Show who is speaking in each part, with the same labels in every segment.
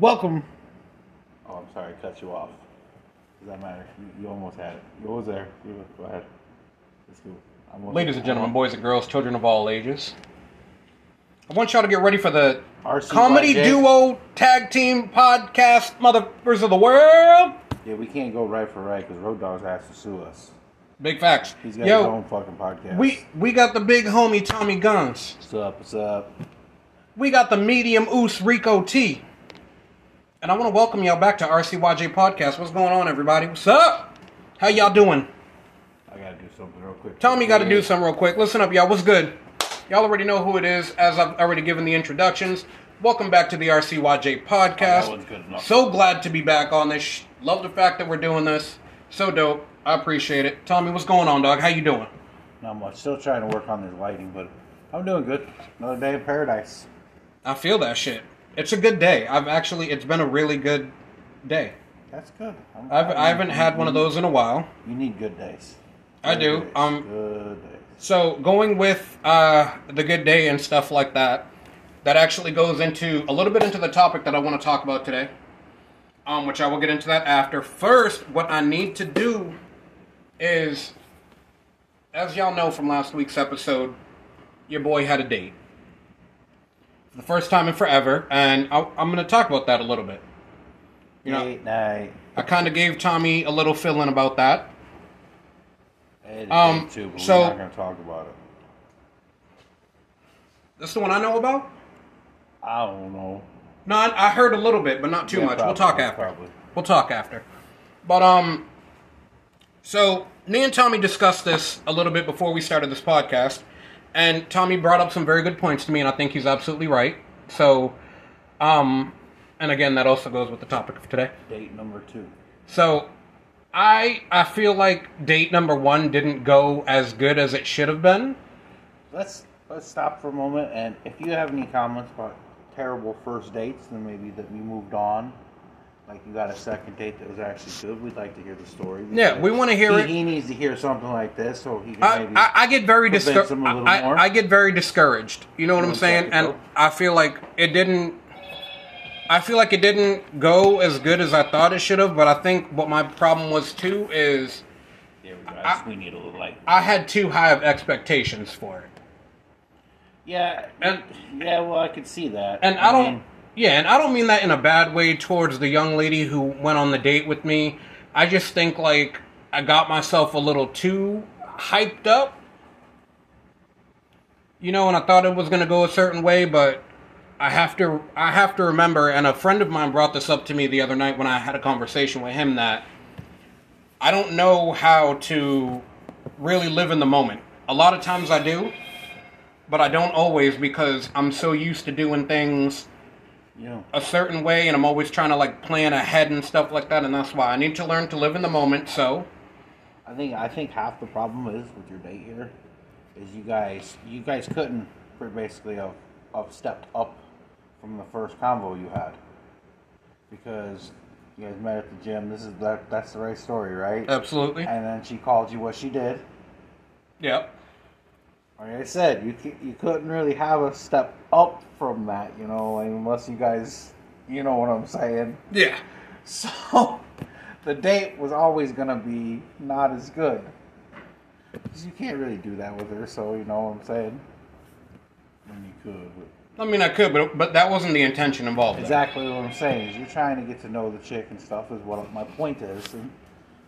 Speaker 1: Welcome. Oh, I'm sorry, I cut you off. Does that matter? You, you almost had it. You was there. You, go ahead. Let's go. Almost-
Speaker 2: Ladies and gentlemen, boys and girls, children of all ages. I want y'all to get ready for the
Speaker 1: RCYJ.
Speaker 2: comedy duo tag team podcast, motherfuckers of the world.
Speaker 1: Yeah, we can't go right for right because Road Dogs has to sue us.
Speaker 2: Big facts.
Speaker 1: He's got his own fucking podcast.
Speaker 2: we we got the big homie Tommy Guns.
Speaker 1: What's up? What's up?
Speaker 2: We got the medium oos Rico T. And I want to welcome y'all back to RCYJ Podcast. What's going on, everybody? What's up? How y'all doing?
Speaker 1: I gotta do something real quick.
Speaker 2: Tommy got to do something real quick. Listen up, y'all. What's good? Y'all already know who it is, as I've already given the introductions. Welcome back to the RCYJ podcast.
Speaker 1: Oh, good.
Speaker 2: So glad to be back on this. Love the fact that we're doing this. So dope. I appreciate it. Tommy, what's going on, dog? How you doing?
Speaker 1: Not much. Still trying to work on this lighting, but I'm doing good. Another day in paradise.
Speaker 2: I feel that shit. It's a good day. I've actually, it's been a really good day.
Speaker 1: That's good. I'm,
Speaker 2: I've, I haven't had one of those in a while.
Speaker 1: You need good days.
Speaker 2: I do.
Speaker 1: days.
Speaker 2: Um,
Speaker 1: good days.
Speaker 2: So going with uh, the good day and stuff like that, that actually goes into a little bit into the topic that I want to talk about today, um, which I will get into that after. First, what I need to do is, as y'all know from last week's episode, your boy had a date. For the first time in forever, and I, I'm going to talk about that a little bit. You know,
Speaker 1: night.
Speaker 2: I kind of gave Tommy a little feeling about that. Um,
Speaker 1: too, but
Speaker 2: so-
Speaker 1: we're not gonna talk about it.
Speaker 2: That's the one I know about.
Speaker 1: I don't know.
Speaker 2: No, I, I heard a little bit, but not too
Speaker 1: Yeah,
Speaker 2: much. we'll talk after.
Speaker 1: probably.
Speaker 2: We'll talk after. But um, so me and Tommy discussed this a little bit before we started this podcast, and Tommy brought up some very good points to me, and I think he's absolutely right. So, um, and again, that also goes with the topic of today.
Speaker 1: Date number two.
Speaker 2: So, I I feel like date number one didn't go as good as it should have been.
Speaker 1: Let's let's stop for a moment, and if you have any comments about terrible first dates, then maybe that we moved on. Like you got a second date that was actually good. We'd like to hear the story.
Speaker 2: Yeah, we wanna hear
Speaker 1: he,
Speaker 2: it.
Speaker 1: He needs to hear something like this, so he can
Speaker 2: I,
Speaker 1: maybe.
Speaker 2: I, I get very discouraged.
Speaker 1: him
Speaker 2: I. I get very discouraged. You know what I'm saying? And
Speaker 1: bro.
Speaker 2: I feel like it didn't. I feel like it didn't go as good as I thought it should have. But I think what my problem was too is
Speaker 1: there we go.
Speaker 2: I-
Speaker 1: I we need a little light.
Speaker 2: I had too high of expectations for it,
Speaker 1: Yeah,
Speaker 2: and
Speaker 1: yeah. Well, I could see that.
Speaker 2: and I don't.
Speaker 1: mean,
Speaker 2: Yeah, and I don't mean that in a bad way towards the young lady who went on the date with me. I just think like I got myself a little too hyped up. You know, and I thought it was going to go a certain way, but I have to I have to remember and a friend of mine brought this up to me the other night when I had a conversation with him that I don't know how to really live in the moment. A lot of times I do, but I don't always because I'm so used to doing things
Speaker 1: know,
Speaker 2: a certain way and I'm always trying to like plan ahead and stuff like that and that's why I need to learn to live in the moment so
Speaker 1: I think I think half the problem is with your date here is you guys you guys couldn't basically have, have stepped up from the first convo you had because you guys met at the gym. This is that that's the right story, right?
Speaker 2: absolutely
Speaker 1: And then she called you what she did.
Speaker 2: yep
Speaker 1: Like I said, you you couldn't really have a step up from that, you know, like, unless you guys, you know what I'm saying.
Speaker 2: yeah
Speaker 1: So the date was always gonna be not as good. 'Cause you can't really do that with her, so you know what I'm saying. I mean, you could, but
Speaker 2: I mean I could but but that wasn't the intention involved there.
Speaker 1: exactly what I'm saying is you're trying to get to know the chick and stuff is what my point is, and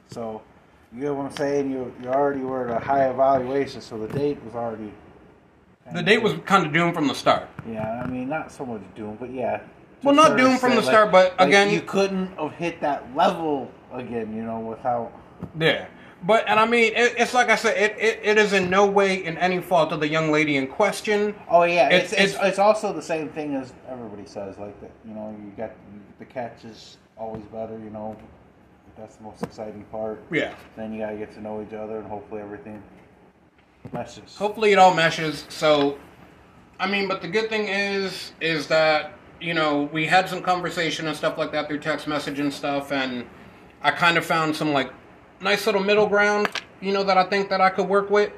Speaker 1: so you get what I'm saying. You you already were at a high evaluation, so the date was already.
Speaker 2: the date was kind of doomed from the start
Speaker 1: Yeah, I mean, not so much doomed, but yeah.
Speaker 2: Well, not doomed from the start, but
Speaker 1: like,
Speaker 2: again-
Speaker 1: you couldn't have hit that level again, you know, without.
Speaker 2: yeah but and I mean it, it's like I said it, it, it is in no way in any fault of the young lady in question
Speaker 1: Oh yeah,
Speaker 2: It's-
Speaker 1: it's it's,
Speaker 2: it's-
Speaker 1: it's also the same thing as everybody says, like that. You know, you got the catch is always better. You know, that's the most exciting part.
Speaker 2: yeah
Speaker 1: Then you gotta get to know each other, and hopefully everything meshes.
Speaker 2: hopefully it all meshes so i mean but the good thing is is that you know we had some conversation and stuff like that through text message and stuff and i kind of found some like nice little middle ground you know that i think that i could work with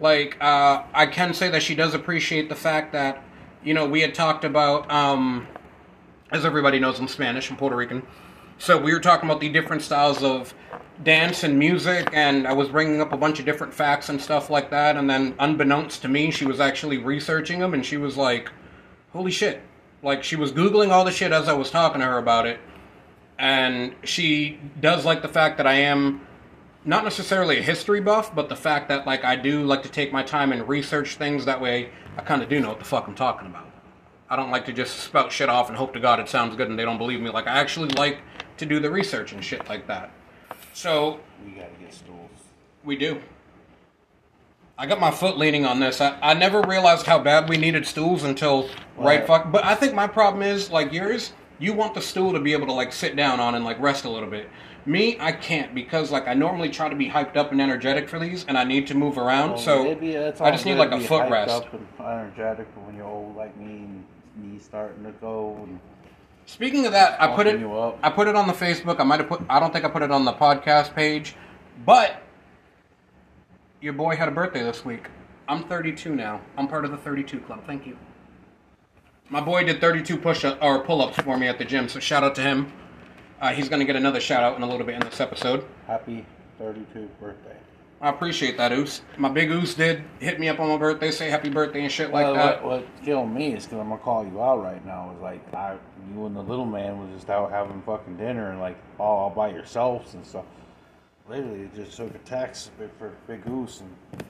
Speaker 2: like uh, i can say that she does appreciate the fact that you know we had talked about um, As everybody knows, I'm Spanish. I'm Puerto Rican. So we were talking about the different styles of dance and music, and I was bringing up a bunch of different facts and stuff like that. And then, unbeknownst to me, she was actually researching them, and she was like, "Holy shit!" Like she was googling all the shit as I was talking to her about it, and she does like the fact that I am not necessarily a history buff, but the fact that like I do like to take my time and research things. That way, I kind of do know what the fuck I'm talking about. I don't like to just spout shit off and hope to God it sounds good and they don't believe me. Like I actually like to do the research and shit like that. So
Speaker 1: We gotta get stools.
Speaker 2: we do. I got my foot leaning on this. I, I never realized how bad we needed stools until right
Speaker 1: Right.
Speaker 2: fuck. But I think my problem is like yours. You want the stool to be able to like sit down on and like rest a little bit. Me, I can't because like I normally try to be hyped up and energetic for these, and I need to move around.
Speaker 1: Well,
Speaker 2: so
Speaker 1: maybe it's
Speaker 2: I just need like a foot
Speaker 1: hyped
Speaker 2: rest.
Speaker 1: Up and energetic, but when you're old like me and knees starting to go, and
Speaker 2: Speaking of that, I put it.
Speaker 1: Up.
Speaker 2: I put it on the Facebook. I might have put. I don't think I put it on the podcast page, but your boy had a birthday this week. I'm 32 now. I'm part of the 32 club. Thank you. My boy did 32 push or pull ups for me at the gym, so shout out to him. Uh, he's gonna get another shout out in a little bit in this episode.
Speaker 1: happy 32 birthday.
Speaker 2: I appreciate that, Oos. My big Oos did hit me up on my birthday, say happy birthday and shit like
Speaker 1: well,
Speaker 2: that.
Speaker 1: What, what's killing me is because I'm gonna call you out right now. Is like I, you and the little man was just out having fucking dinner and like all, all by yourselves and stuff. Literally, it just took a text for Big Goose and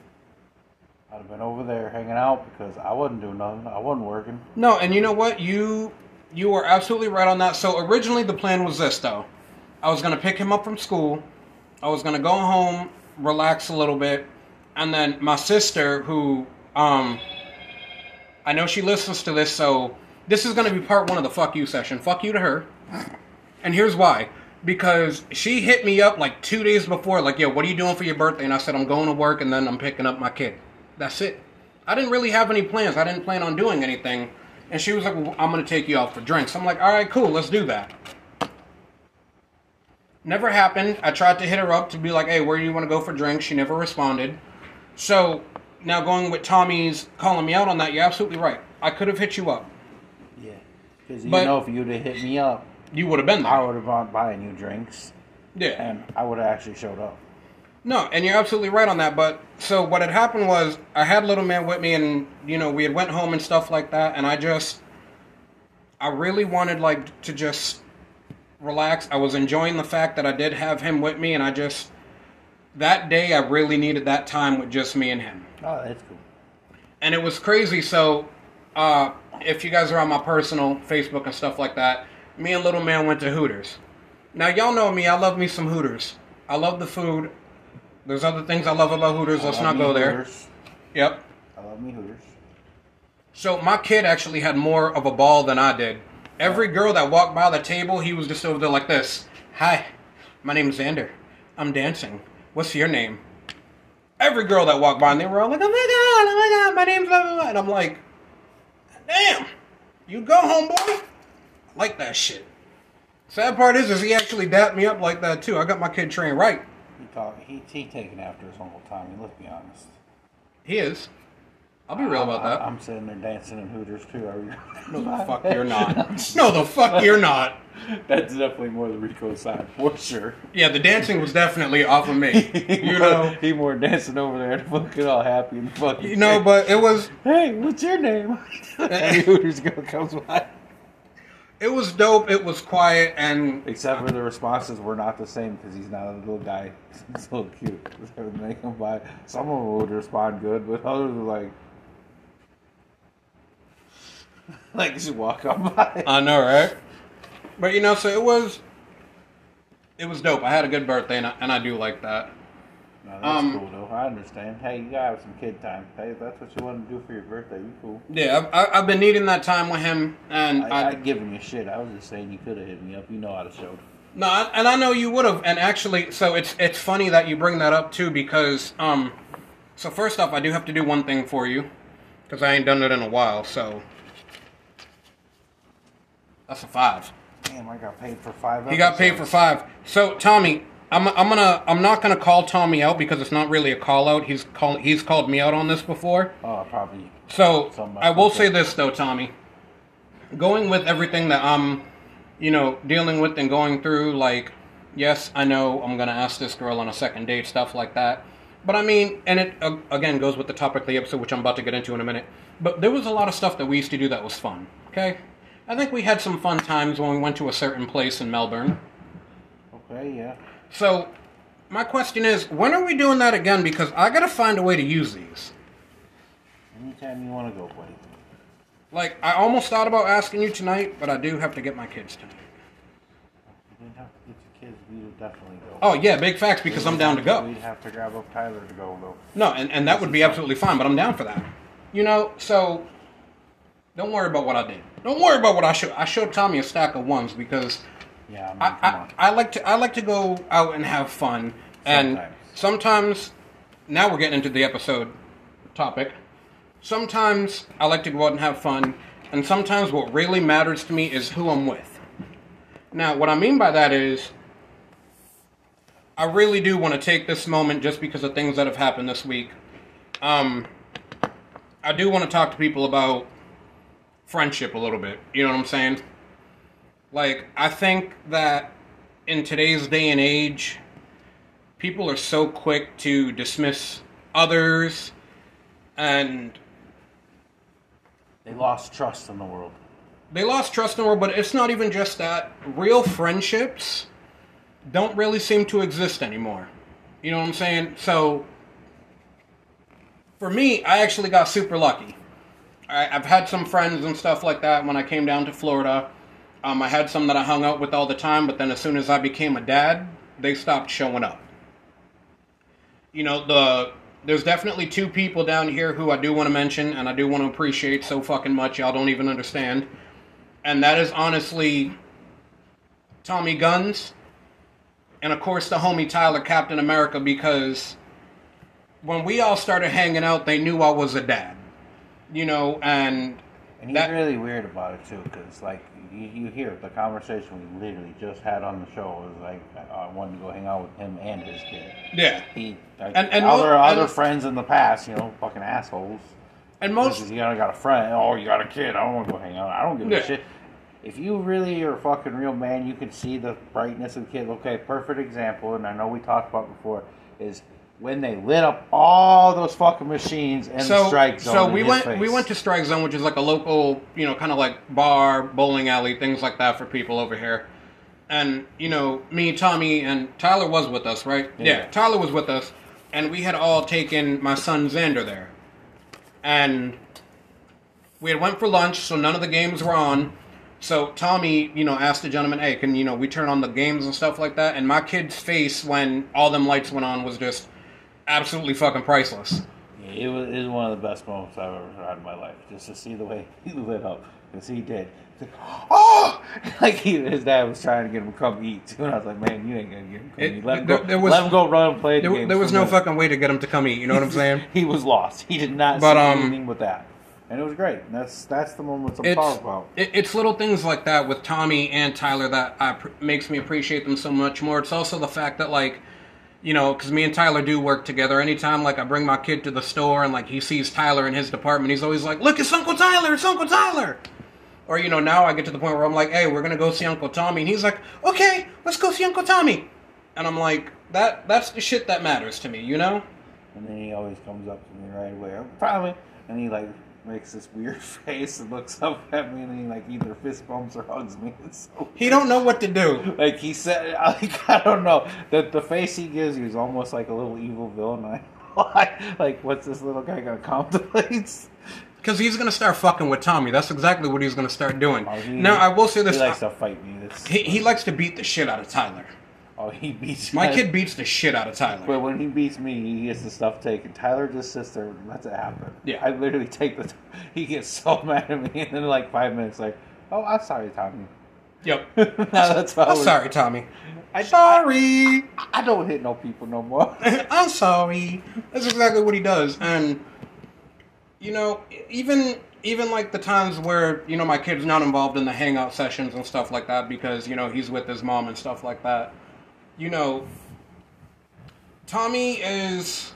Speaker 1: I'd have been over there hanging out because I wasn't doing nothing. I wasn't working.
Speaker 2: No, and you know what? You you are absolutely right on that. So originally the plan was this though. I was gonna pick him up from school. I was gonna go home, relax a little bit, and then my sister, who um I know she listens to this, so this is gonna be part one of the fuck you session. Fuck you to her. And here's why. Because she hit me up like two days before, like, yo, what are you doing for your birthday? And I said, I'm going to work and then I'm picking up my kid. That's it. I didn't really have any plans. I didn't plan on doing anything. And she was like, well, I'm going to take you out for drinks. I'm like, all right, cool, let's do that. Never happened. I tried to hit her up to be like, hey, where do you want to go for drinks? She never responded. So now going with Tommy's calling me out on that, you're absolutely right. I could have hit you up.
Speaker 1: Yeah, because you
Speaker 2: But-
Speaker 1: know, if you'd have hit me up,
Speaker 2: You would have been there.
Speaker 1: I would have bought buying you drinks
Speaker 2: Yeah.
Speaker 1: and I would have actually showed up.
Speaker 2: No, and you're absolutely right on that. But so what had happened was I had little man with me, and you know we had went home and stuff like that, and I just, I really wanted like to just relax. I was enjoying the fact that I did have him with me, and I just that day I really needed that time with just me and him
Speaker 1: Oh, that's cool.
Speaker 2: and it was crazy. So, uh, if you guys are on my personal Facebook and stuff like that, me and Little Man went to Hooters. Now, y'all know me. I love me some Hooters. I love the food. There's other things I love about Hooters. Let's not go there.
Speaker 1: Hooters.
Speaker 2: Yep.
Speaker 1: I love me Hooters.
Speaker 2: So my kid actually had more of a ball than I did. Every girl that walked by the table, he was just over there like this. Hi, my name's Xander. I'm dancing. What's your name? Every girl that walked by, and they were all like, "Oh my god, oh my god, my name's blah blah blah," and I'm like, "Damn, you go, homeboy." I like that shit. Sad part is, is he actually dapped me up like that too. I got my kid trained right.
Speaker 1: He talk. He he taking after his uncle Tommy. Let's be honest.
Speaker 2: He is. I'll be real about
Speaker 1: I,
Speaker 2: that.
Speaker 1: I'm sitting there dancing in Hooters too. Are you?
Speaker 2: No, the fuck you're not. No, the fuck you're not.
Speaker 1: That's definitely more the Rico side for sure.
Speaker 2: Yeah, the dancing was definitely off of me. You know,
Speaker 1: he more dancing over there, and fucking all happy and fucking.
Speaker 2: you know, but it was
Speaker 1: hey, what's your name? Every Hooters girl comes by.
Speaker 2: it was dope. It was quiet, and
Speaker 1: Except for the responses were not the same because he's not a little guy. He's so cute. They come by, some of them would respond good, but others were like, like just walk on by.
Speaker 2: I know, right? But you know, so it was it was dope. I had a good birthday, and I, and I do like that.
Speaker 1: No, that's
Speaker 2: Um,
Speaker 1: cool though. I understand. Hey, you gotta have some kid time. Hey, if that's what you want to do for your birthday, you cool.
Speaker 2: Yeah, I've, I- I've been needing that time with him, and
Speaker 1: I,
Speaker 2: I,
Speaker 1: I giving you shit. I was just saying you could have hit me up. You know how to show.
Speaker 2: No, I- and I know you would have. And actually, so it's it's funny that you bring that up too, because um, so first off, I do have to do one thing for you, because I ain't done it in a while. So that's a five.
Speaker 1: Damn, I got paid for five.
Speaker 2: He got paid for five. So Tommy, I'm I'm gonna I'm not gonna call Tommy out because it's not really a call out. He's call he's called me out on this before.
Speaker 1: Oh, probably.
Speaker 2: So I will say this though, Tommy. going with everything that I'm, you know, dealing with and going through, like, yes, I know I'm gonna ask this girl on a second date, stuff like that. But I mean, and it uh, again goes with the topic of the episode, which I'm about to get into in a minute. But there was a lot of stuff that we used to do that was fun. Okay, I think we had some fun times when we went to a certain place in Melbourne.
Speaker 1: Okay, yeah.
Speaker 2: So, my question is, when are we doing that again? Because I gotta find a way to use these.
Speaker 1: Anytime you want to go, buddy.
Speaker 2: Like, I almost thought about asking you tonight, but I do have to get my kids tonight.
Speaker 1: You didn't have to get your kids. We would definitely go.
Speaker 2: Oh yeah, big facts because I'm down to go.
Speaker 1: We'd have to grab up Tyler to go though.
Speaker 2: No, and, and that would be absolutely fine, but I'm down for that. You know, so don't worry about what I did. Don't worry about what I showed. I showed Tommy a stack of ones because
Speaker 1: Yeah, I mean,
Speaker 2: I, I. I like to I like to go out and have fun, and
Speaker 1: Sometimes.
Speaker 2: sometimes now we're getting into the episode topic. Sometimes I like to go out and have fun, and sometimes what really matters to me is who I'm with. Now, what I mean by that is, I really do want to take this moment just because of things that have happened this week. Um, I do want to talk to people about friendship a little bit. You know what I'm saying? Like, I think that in today's day and age, people are so quick to dismiss others and
Speaker 1: They lost trust in the world.
Speaker 2: they lost trust in the world, but it's not even just that. Real friendships don't really seem to exist anymore. You know what I'm saying? So, for me, I actually got super lucky. I, I've had some friends and stuff like that when I came down to Florida. Um, I had some that I hung out with all the time, but then as soon as I became a dad, they stopped showing up. You know, the there's definitely two people down here who I do want to mention and I do want to appreciate so fucking much. Y'all don't even understand. And that is honestly Tommy Guns and of course the homie Tyler Captain America because when we all started hanging out, they knew I was a dad. You know, and
Speaker 1: And he's
Speaker 2: That-
Speaker 1: really weird about it too, because like you, you hear the conversation we literally just had on the show was like I I wanted to go hang out with him and his kid.
Speaker 2: yeah.
Speaker 1: He like,
Speaker 2: And- and
Speaker 1: other other
Speaker 2: and-
Speaker 1: friends in the past, you know, fucking assholes.
Speaker 2: And
Speaker 1: Most
Speaker 2: most
Speaker 1: you got got a friend. Oh, you got a kid. I don't want to go hang out. I don't give
Speaker 2: Yeah.
Speaker 1: a shit. If you really are a fucking real man, you can see the brightness of the kid. Okay, perfect example, and I know we talked about before is when they lit up all those fucking machines in the
Speaker 2: so
Speaker 1: strike zone.
Speaker 2: so we went
Speaker 1: face.
Speaker 2: we went to Strike Zone, which is like a local, you know, kind of like bar, bowling alley, things like that for people over here. And you know, me, Tommy, and Tyler was with us, right?
Speaker 1: Yeah.
Speaker 2: Tyler was with us, and we had all taken my son Xander there, and we had went for lunch, so none of the games were on. So Tommy, you know, asked the gentleman, "Hey, can you know we turn on the games and stuff like that?" And my kid's face when all them lights went on was just absolutely fucking priceless.
Speaker 1: Yeah, it was, it was one of the best moments I've ever had in my life. Just to see the way he lit up, because he did. Like, oh, like he, his dad was trying to get him to come eat too, and I was like, man, you ain't gonna get him come
Speaker 2: It-
Speaker 1: eat. Let him
Speaker 2: there-
Speaker 1: go.
Speaker 2: there was-
Speaker 1: let him go run and play the
Speaker 2: There,
Speaker 1: game.
Speaker 2: there was no fucking way to get him to come eat. You know what I'm saying?
Speaker 1: he was lost. He did not
Speaker 2: But,
Speaker 1: see
Speaker 2: um,
Speaker 1: anything but that, and it was great. And that's that's the moments I'm
Speaker 2: It's
Speaker 1: talking about.
Speaker 2: it, it's little things like that with Tommy and Tyler that I, makes me appreciate them so much more. It's also the fact that like, you know, because me and Tyler do work together. Anytime like I bring my kid to the store and like he sees Tyler in his department, he's always like, "Look, it's Uncle Tyler! It's Uncle Tyler!" Or you know, now I get to the point where I'm like, "Hey, we're gonna go see Uncle Tommy," and he's like, "Okay, let's go see Uncle Tommy," and I'm like, "That that's the shit that matters to me," you know?
Speaker 1: And then he always comes up to me right away. Probably, and he like makes this weird face and looks up at me, and he like either fist bumps or hugs me. It's so
Speaker 2: He don't know what to do.
Speaker 1: like he said like I don't know the the face he gives you is almost like a little evil villain. Like, like what's this little guy gonna contemplate?
Speaker 2: Because he's gonna start fucking with Tommy. That's exactly what he's gonna start doing.
Speaker 1: Oh, he-
Speaker 2: now I will say this:
Speaker 1: He likes to fight me. This
Speaker 2: he, he likes to beat the shit out of Tyler.
Speaker 1: Oh he beats
Speaker 2: My kid beats the shit out of Tyler.
Speaker 1: But when he beats me, he gets the stuff taken. Tyler just sits there and lets it happen.
Speaker 2: Yeah.
Speaker 1: I literally take the. He gets so mad at me, and then like five minutes, like, oh, I'm sorry, Tommy.
Speaker 2: Yep.
Speaker 1: no, that's how
Speaker 2: I'm sorry, Tommy.
Speaker 1: I-
Speaker 2: sorry.
Speaker 1: I don't hit no people no more.
Speaker 2: I'm sorry. That's exactly what he does, and you know, even even like the times where you know my kid's not involved in the hangout sessions and stuff like that because you know he's with his mom and stuff like that. You know, Tommy is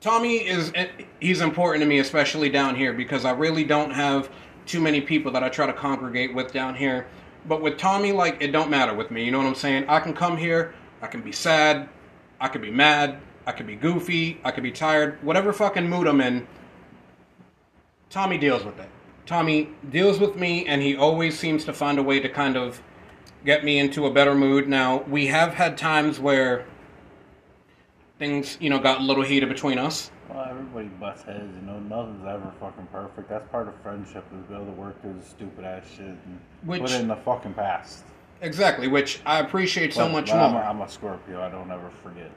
Speaker 2: Tommy is he's important to me, especially down here, because I really don't have too many people that I try to congregate with down here. But with Tommy, like it don't matter with me. You know what I'm saying? I can come here, I can be sad, I could be mad, I could be goofy, I could be tired, whatever fucking mood I'm in. Tommy deals with it. Tommy deals with me, and he always seems to find a way to kind of get me into a better mood. Now we have had times where things, you know, got a little heated between us.
Speaker 1: Well, everybody butts heads, you know. Nothing's ever fucking perfect. That's part of friendship is be able to work through the stupid ass shit and
Speaker 2: Which-
Speaker 1: put it in the fucking past.
Speaker 2: Exactly, which I appreciate so much
Speaker 1: but I'm a, I'm a Scorpio. I don't ever forget.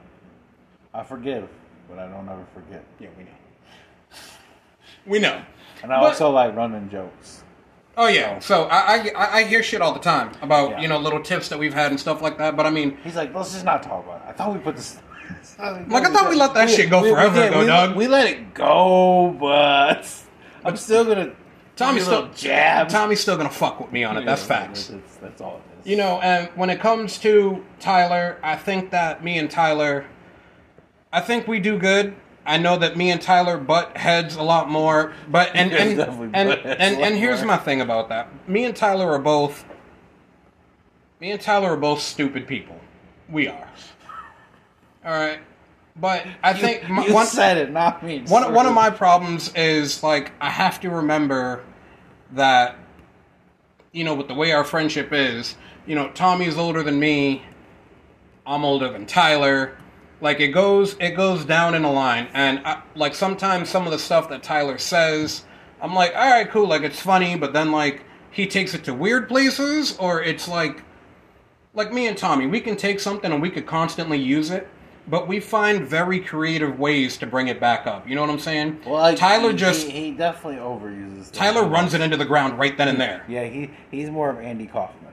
Speaker 1: I forgive, but I don't ever forget.
Speaker 2: yeah, we know. We know.
Speaker 1: And I
Speaker 2: But-
Speaker 1: also like running jokes.
Speaker 2: Oh yeah. So I, I I hear shit all the time about
Speaker 1: Yeah.
Speaker 2: you know little tips that we've had and stuff like that. But I mean,
Speaker 1: He's like, let's just not talk about it. I thought we put this.
Speaker 2: Like, I thought we let that shit go forever
Speaker 1: did.
Speaker 2: ago,
Speaker 1: we,
Speaker 2: dog.
Speaker 1: We let it go, but I'm still gonna.
Speaker 2: Tommy's
Speaker 1: do a little
Speaker 2: still
Speaker 1: jab.
Speaker 2: Tommy's still gonna fuck with me on it. That's facts.
Speaker 1: That's, that's all it is.
Speaker 2: You know, and when it comes to Tyler, I think that me and Tyler, I think we do good. I know that me and Tyler butt heads a lot more, but and
Speaker 1: You guys
Speaker 2: and and, and, and, here's my thing about that. Me and Tyler are both. Me and Tyler are both stupid people. We are. All right, but I think my,
Speaker 1: you
Speaker 2: one
Speaker 1: said it, not me.
Speaker 2: one one of my problems is like I have to remember that you know with the way our friendship is, you know, Tommy's older than me, I'm older than Tyler. Like it goes it goes down in a line and I, like sometimes some of the stuff that Tyler says, I'm like, "All right, cool, like it's funny," but then like he takes it to weird places or it's like like me and Tommy, we can take something and we could constantly use it, but we find very creative ways to bring it back up. You know what I'm saying?
Speaker 1: Well, like,
Speaker 2: Tyler
Speaker 1: he,
Speaker 2: just
Speaker 1: he, he definitely overuses. things.
Speaker 2: Tyler runs it into the ground right then and there.
Speaker 1: Yeah, he he's more of Andy Kaufman.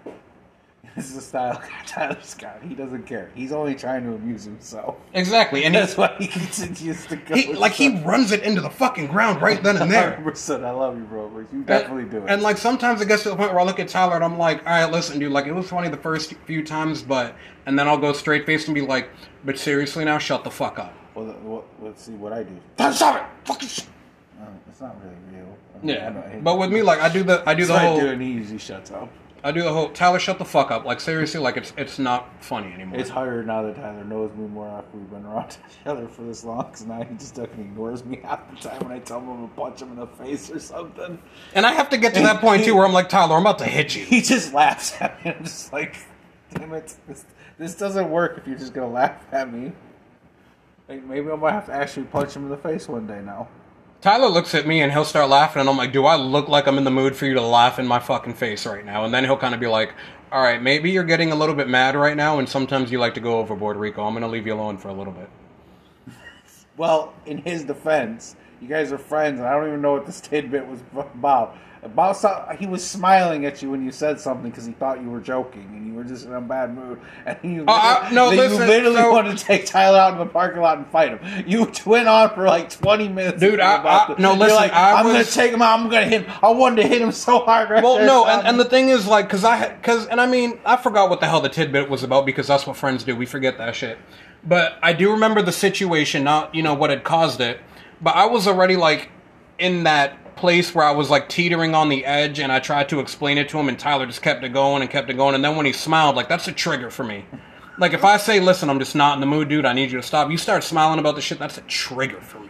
Speaker 1: This is the style Tyler Scott. He doesn't care. He's only trying to amuse himself.
Speaker 2: Exactly, and he,
Speaker 1: That's why he continues to go.
Speaker 2: he like he runs it into the fucking ground right then and there.
Speaker 1: 100%. I love you, bro. But you definitely do it.
Speaker 2: And like sometimes it gets to the point where I look at Tyler and I'm like, all right, listen, dude, like it was funny the first few times, but and then I'll go straight faced and be like, but seriously now, shut the fuck up.
Speaker 1: well, what, let's see what I do.
Speaker 2: Stop it, fucking. Sh-.
Speaker 1: Uh, it's not really real. I mean,
Speaker 2: Yeah, but with me, like I do the I do
Speaker 1: so
Speaker 2: the
Speaker 1: I
Speaker 2: whole
Speaker 1: do, and he usually shuts up.
Speaker 2: I do the whole Tyler, shut the fuck up. Like seriously, like it's it's not funny anymore.
Speaker 1: It's harder now that Tyler knows me more after we've been around other for this long. Because now he just fucking ignores me half the time when I tell him I'm gonna punch him in the face or something.
Speaker 2: and I have to get to that point too, where I'm like, Tyler, I'm about to hit you.
Speaker 1: He just laughs at me. I'm just like, damn it, this, this doesn't work if you're just gonna laugh at me. Like maybe I might have to actually punch him in the face one day now.
Speaker 2: Tyler looks at me and he'll start laughing, and I'm like, "Do I look like I'm in the mood for you to laugh in my fucking face right now?" And then he'll kind of be like, "All right, maybe you're getting a little bit mad right now, and sometimes you like to go overboard, Rico. I'm gonna leave you alone for a little bit."
Speaker 1: Well, in his defense, you guys are friends, and I don't even know what this tidbit was about. About so, he was smiling at you when you said something because he thought you were joking and you were just in a bad mood. And you, uh,
Speaker 2: Oh, I- no,
Speaker 1: you literally
Speaker 2: so-
Speaker 1: wanted to take Tyler out in the parking lot and fight him. You went on for like twenty minutes,
Speaker 2: Dude, I-
Speaker 1: about
Speaker 2: I-
Speaker 1: this.
Speaker 2: no, listen,
Speaker 1: like,
Speaker 2: I
Speaker 1: I'm gonna take him out. I'm gonna hit him. I wanted to hit him so hard. Right
Speaker 2: Well,
Speaker 1: there,
Speaker 2: no, and, and the thing is, like, because I, because, and I mean, I forgot what the hell the tidbit was about because that's what friends do. We forget that shit. But I do remember the situation, not you know what had caused it. But I was already like in that place where I was like teetering on the edge, and I tried to explain it to him, and Tyler just kept it going and kept it going. And then when he smiled, like that's a trigger for me. Like if I say, "Listen, I'm just not in the mood, dude. I need you to stop," you start smiling about the shit. That's a trigger for me.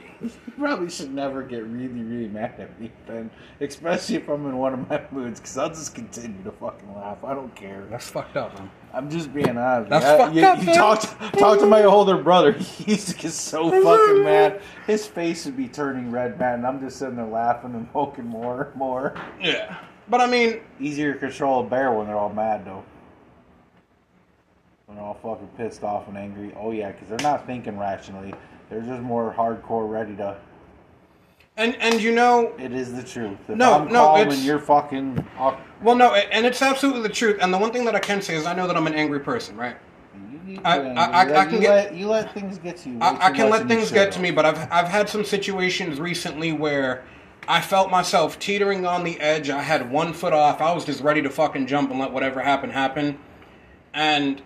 Speaker 1: Probably should never get really, really mad at me, Ben. Especially if I'm in one of my moods, because I'll just continue to fucking laugh. I don't care.
Speaker 2: That's fucked up, man.
Speaker 1: I'm just being honest.
Speaker 2: That's
Speaker 1: I-
Speaker 2: fucked
Speaker 1: you,
Speaker 2: up,
Speaker 1: you
Speaker 2: man.
Speaker 1: talk, to, talk to my older brother. He used to get so fucking mad. His face would be turning red, man. And I'm just sitting there laughing and poking more, and more.
Speaker 2: Yeah, but I mean,
Speaker 1: Easier to control a bear when they're all mad, though. When they're all fucking pissed off and angry. Oh yeah, because they're not thinking rationally. They're just more hardcore, ready to.
Speaker 2: And and you know,
Speaker 1: It is the truth. If
Speaker 2: No,
Speaker 1: I'm
Speaker 2: no, it's-
Speaker 1: and you're fucking. off-
Speaker 2: Well, no, and it's absolutely the truth. And the one thing that I can say is I know that I'm an angry person, right? I- I- I- I can
Speaker 1: you
Speaker 2: get-
Speaker 1: let, you let things get to you.
Speaker 2: I, I can let things get to me, but I've I've had some situations recently where I felt myself teetering on the edge. I had one foot off. I was just ready to fucking jump and let whatever happen happen. And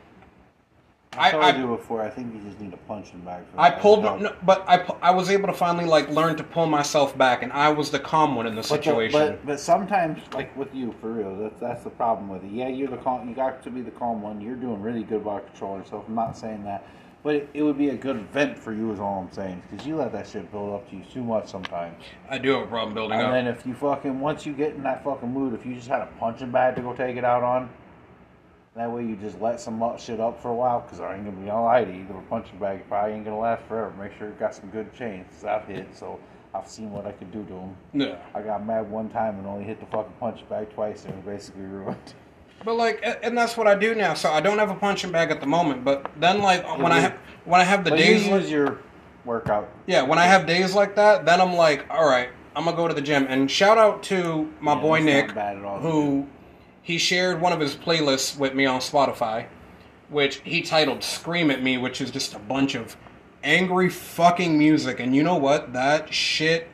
Speaker 1: I,
Speaker 2: I,
Speaker 1: told
Speaker 2: I,
Speaker 1: you before. I think you just need a punching bag. For
Speaker 2: I pulled, no, but I, I was able to finally like learn to pull myself back, and I was the calm one in the
Speaker 1: But, the-
Speaker 2: situation.
Speaker 1: but but sometimes, like with you, for real, that's that's the problem with it. Yeah, you're the calm. You got to be the calm one. You're doing really good about controlling yourself. I'm not saying that, but it, it would be a good vent for you. Is all I'm saying. Because you let that shit build up to you too much sometimes.
Speaker 2: I do have a problem building
Speaker 1: And
Speaker 2: up.
Speaker 1: And then if you fucking once you get in that fucking mood, if you just had a punching bag to go take it out on, that way you just let some shit up for a while. Because I ain't gonna be all lie to you, the punching bag probably ain't gonna last forever. Make sure it got some good chains. I've hit, so I've seen what I could do to them.
Speaker 2: yeah.
Speaker 1: I got mad one time and only hit the fucking punch bag twice and it basically ruined.
Speaker 2: But like, and that's what I do now. So I don't have a punching bag at the moment. But then, like, when I ha- when I have the days,
Speaker 1: you
Speaker 2: like-
Speaker 1: your workout.
Speaker 2: yeah, when I have days like that, then I'm like, all right, I'm gonna go to the gym. And shout out to my
Speaker 1: Yeah,
Speaker 2: boy Nick,
Speaker 1: all.
Speaker 2: who he shared one of his playlists with me on Spotify, which he titled "Scream at Me," which is just a bunch of angry fucking music. And you know what? That shit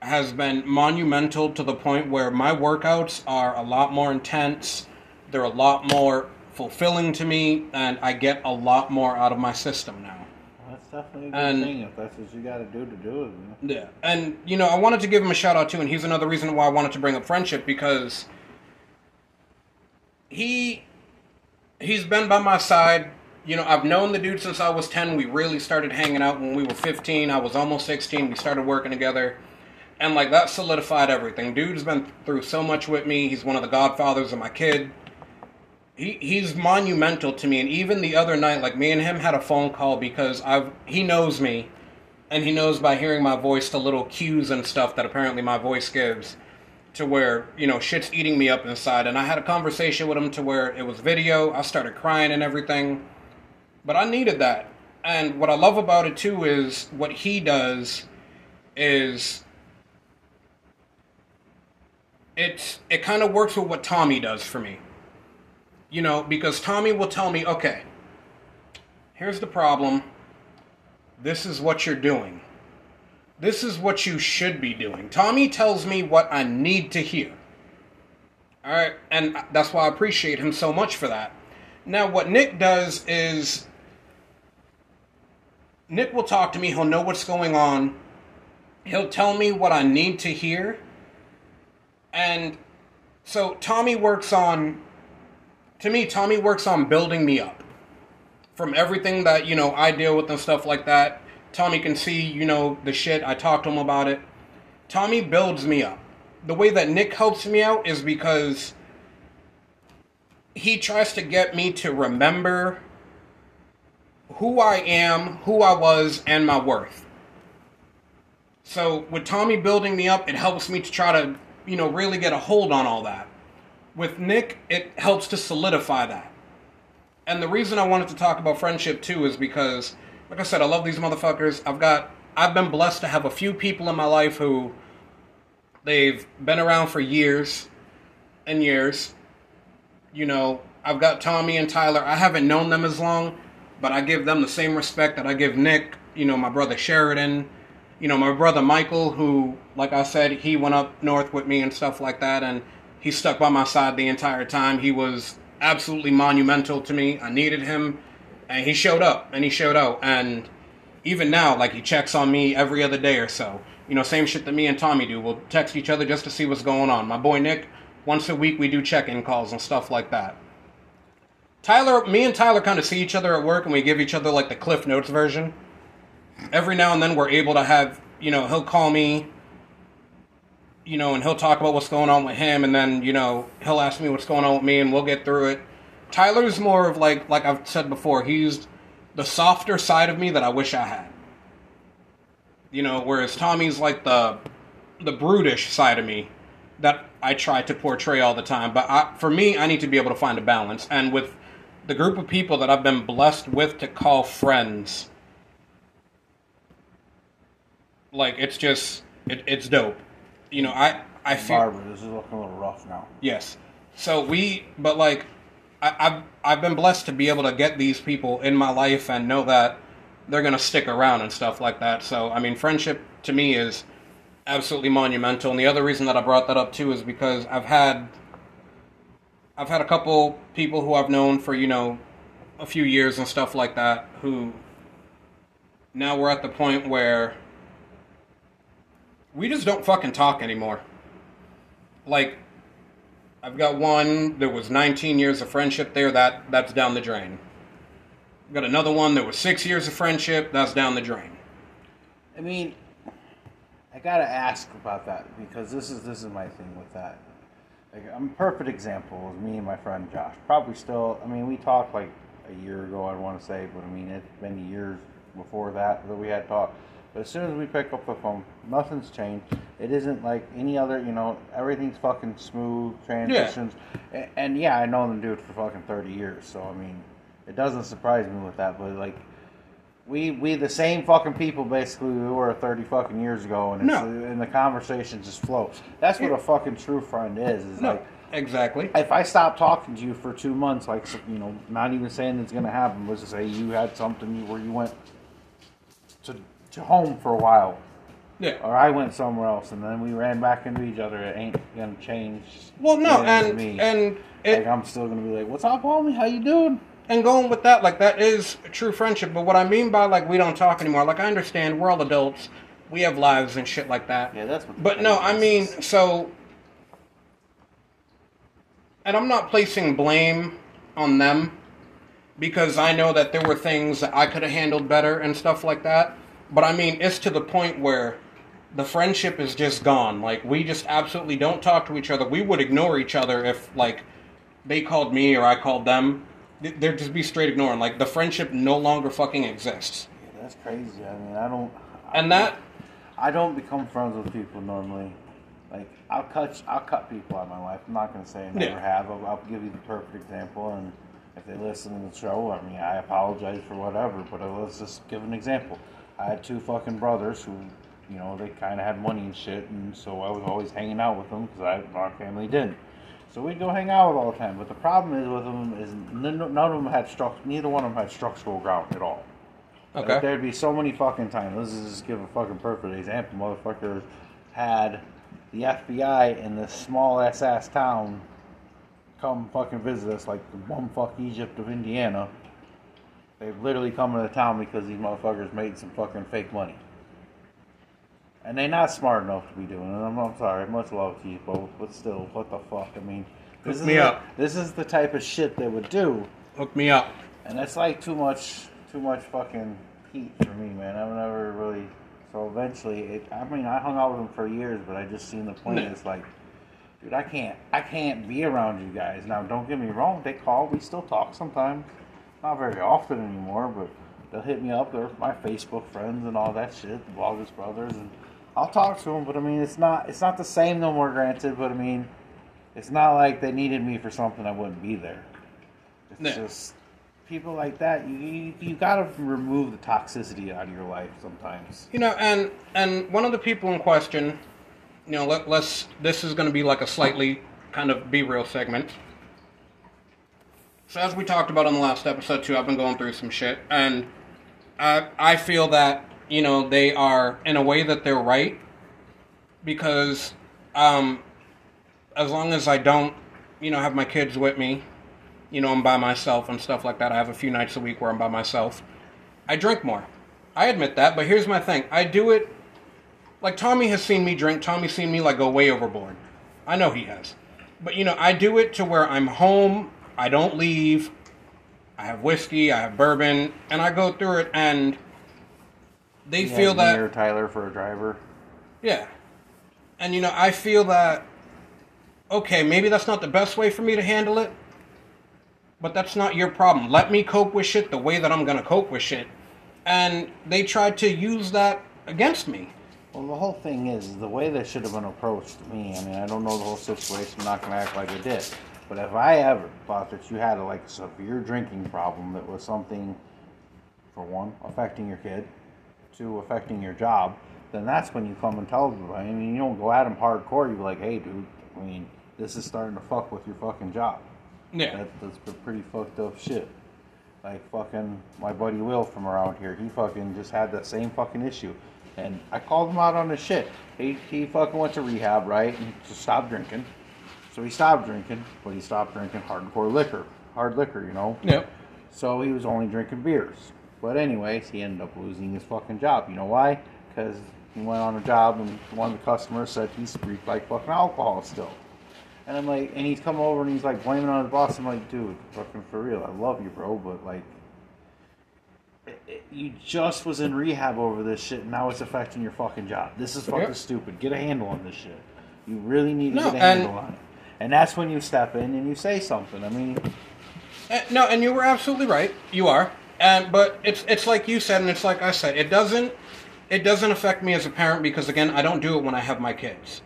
Speaker 2: has been monumental to the point where my workouts are a lot more intense. They're a lot more fulfilling to me, and I get a lot more out of my system now.
Speaker 1: That's definitely a good
Speaker 2: And-
Speaker 1: thing if that's what you got to do to do it. Man.
Speaker 2: Yeah, and you know, I wanted to give him a shout out too, and he's another reason why I wanted to bring up friendship because he he's been by my side. You know, I've known the dude since I was ten. We really started hanging out when we were fifteen. I was almost sixteen. We started working together, and like that solidified everything. Dude's been through so much with me. He's one of the godfathers of my kid. He he's monumental to me, and even the other night, like me and him had a phone call because I've he knows me and he knows by hearing my voice the little cues and stuff that apparently my voice gives to where you know shit's eating me up inside. And i had a conversation with him to where it was video. I started crying and everything. But i needed that. And what i love about it too is what he does is it's it kind of works with what tommy does for me. You know because tommy will tell me okay here's the problem. This is what you're doing. This is what you should be doing. Tommy tells me what I need to hear. All right, and that's why I appreciate him so much for that. Now, what Nick does is Nick will talk to me, he'll know what's going on, he'll tell me what I need to hear. And so Tommy works on, to me, Tommy works on building me up from everything that you know I deal with and stuff like that. Tommy can see you know the shit. I talk to him about it. Tommy builds me up. The way that Nick helps me out is because he tries to get me to remember who I am, who I was, and my worth. So with Tommy building me up, it helps me to try to you know really get a hold on all that. With Nick, it helps to solidify that. And the reason I wanted to talk about friendship too is because, like I said, I love these motherfuckers. I've got, I've been blessed to have a few people in my life who they've been around for years and years. You know, I've got Tommy and Tyler. I haven't known them as long, but I give them the same respect that I give Nick, you know, my brother Sheridan, you know, my brother Michael, who, like I said, he went up north with me and stuff like that, and he stuck by my side the entire time. He was absolutely monumental to me. I needed him, and he showed up and he showed out. And even now, like he checks on me every other day or so. You know, same shit that me and Tommy do. We'll text each other just to see what's going on. My boy Nick, once a week we do check-in calls and stuff like that. Tyler, me and Tyler kind of see each other at work, and we give each other like the Cliff Notes version. Every now and then, we're able to have, you know, he'll call me you know, and he'll talk about what's going on with him, and then you know he'll ask me what's going on with me, and we'll get through it. Tyler's more of like like I've said before, he's the softer side of me that I wish I had. You know, whereas Tommy's like the the brutish side of me that I try to portray all the time. But I, for me, I need to be able to find a balance, and with the group of people that I've been blessed with to call friends, like it's just it, it's dope you know, I I feel
Speaker 1: Barbara, this is looking a little rough now.
Speaker 2: yes. So we, but like, I, I've I've been blessed to be able to get these people in my life and know that they're gonna stick around and stuff like that. So I mean, friendship to me is absolutely monumental. And the other reason that I brought that up too is because I've had I've had a couple people who I've known for you know a few years and stuff like that who now we're at the point where we just don't fucking talk anymore. Like I've got one that was 19 years of friendship there that that's down the drain. I've got another one that was 6 years of friendship that's down the drain.
Speaker 1: I mean, I gotta ask about that because this is this is my thing with that. Like, I'm a perfect example of me and my friend Josh. Probably still. I mean, we talked like a year ago. I want to say, but I mean, it's been years before that that we had talked. But as soon as we pick up the phone, nothing's changed. It isn't like any other, you know, everything's fucking smooth transitions. And, and yeah, I know them dude for fucking 30 years, so I mean, it doesn't surprise me with that. But like, we we the same fucking people basically we were 30 fucking years ago, and it's,
Speaker 2: No.
Speaker 1: Uh, and the conversation just flows. That's what a fucking true friend is. Is
Speaker 2: No,
Speaker 1: like
Speaker 2: exactly.
Speaker 1: if I stop talking to you for two months, like you know, not even saying it's gonna happen, let's just say you had something where you went to home for a while,
Speaker 2: Yeah.
Speaker 1: or I went somewhere else, and then we ran back into each other. It ain't gonna change.
Speaker 2: Well, no, and
Speaker 1: me.
Speaker 2: and it,
Speaker 1: like I'm still gonna be like, "What's up, homie? How you doing?"
Speaker 2: and going with that, like that is true friendship. But what I mean by like we don't talk anymore, like I understand we're all adults, we have lives and shit like that.
Speaker 1: Yeah, that's what.
Speaker 2: But no, I
Speaker 1: is.
Speaker 2: mean, so, and I'm not placing blame on them because I know that there were things that I could have handled better and stuff like that. But I mean, it's to the point where the friendship is just gone. Like we just absolutely don't talk to each other. We would ignore each other if like they called me or I called them. Th- There'd just be straight ignoring. Like the friendship no longer fucking exists.
Speaker 1: Yeah, that's crazy. I mean, I don't.
Speaker 2: And that
Speaker 1: I don't become friends with people normally. Like I'll cut I'll cut people out of my life. I'm not gonna say I never
Speaker 2: Yeah.
Speaker 1: have. I'll, I'll give you the perfect example, and if they listen to the show, I mean I apologize for whatever. But let's just give an example. I had two fucking brothers who, you know, they kind of had money and shit, and so I was always hanging out with them because I my family didn't. So we'd go hang out all the time. But the problem is with them is none, none of them had struct. Neither one of them had structural ground at all. Like,
Speaker 2: okay.
Speaker 1: there'd be so many fucking times. Let's just give a fucking perfect example. Motherfuckers had the FBI in this small ass ass town come fucking visit us like the bumfuck Egypt of Indiana. They've literally come to the town because these motherfuckers made some fucking fake money. And they're not smart enough to be doing it. I'm, I'm sorry. Much love to you both. But still, what the fuck? I mean, this
Speaker 2: Hook
Speaker 1: is
Speaker 2: me
Speaker 1: the,
Speaker 2: up.
Speaker 1: This is the type of shit they would do.
Speaker 2: Hook me up.
Speaker 1: And that's like too much, too much fucking heat for me, man. I've never really. So eventually, it, I mean, I hung out with them for years, but I just seen the point. It's like, dude, I can't, I can't be around you guys. Now, don't get me wrong. They call, we still talk sometimes. Not very often anymore, but they'll hit me up. They're my Facebook friends and all that shit, the August brothers, and I'll talk to them. But I mean, it's not, it's not the same no more. Granted, but I mean, it's not like they needed me for something I wouldn't be there. It's
Speaker 2: Yeah.
Speaker 1: just people like that. You, you you gotta remove the toxicity out of your life sometimes.
Speaker 2: You know, and and one of the people in question, you know, let, let's. This is going to be like a slightly kind of be real segment. So as we talked about on the last episode too, I've been going through some shit, and I I feel that you know they are in a way that they're right because um, as long as I don't, you know, have my kids with me, you know, I'm by myself and stuff like that. I have a few nights a week where I'm by myself. I drink more. I admit that, but here's my thing. I do it like Tommy has seen me drink. Tommy's seen me like go way overboard. I know he has. But you know, I do it to where I'm home, I don't leave. I have whiskey, I have bourbon, and I go through it and they
Speaker 1: You
Speaker 2: feel that
Speaker 1: me or Tyler for a driver.
Speaker 2: yeah. And you know, I feel that okay, maybe that's not the best way for me to handle it, but that's not your problem. Let me cope with shit the way that I'm going to cope with shit. And they tried to use that against me.
Speaker 1: Well, the whole thing is the way that should have been approached me. I mean, I don't know the whole situation. I'm not gonna act like I did. But if I ever thought that you had a like severe drinking problem that was something, for one, affecting your kid, two, affecting your job, then that's when you come and tell them. I mean, you don't go at them hardcore. You're like, hey, dude. I mean, this is starting to fuck with your fucking job.
Speaker 2: Yeah.
Speaker 1: That, that's pretty fucked up shit. Like fucking my buddy Will from around here, he fucking just had that same fucking issue. And I called him out on his shit. He, he fucking went to rehab, right? And to stop drinking. So he stopped drinking, but he stopped drinking hardcore liquor. Hard liquor, you know?
Speaker 2: Yep.
Speaker 1: So he was only drinking beers. But anyways, he ended up losing his fucking job. You know why? Because he went on a job and one of the customers said he reeked like fucking alcohol still. And I'm like, and he's come over and he's like blaming on his boss. I'm like, dude, fucking for real, I love you, bro, but like, it, it, you just was in rehab over this shit, and now it's affecting your fucking job. This is fucking
Speaker 2: Yep.
Speaker 1: stupid. Get a handle on this shit. You really need to
Speaker 2: No,
Speaker 1: get a handle on it. And that's when you step in and you say something. I mean,
Speaker 2: Uh, no, and you were absolutely right. You are, and but it's it's like you said, and it's like I said. It doesn't it doesn't affect me as a parent because again, I don't do it when I have my kids.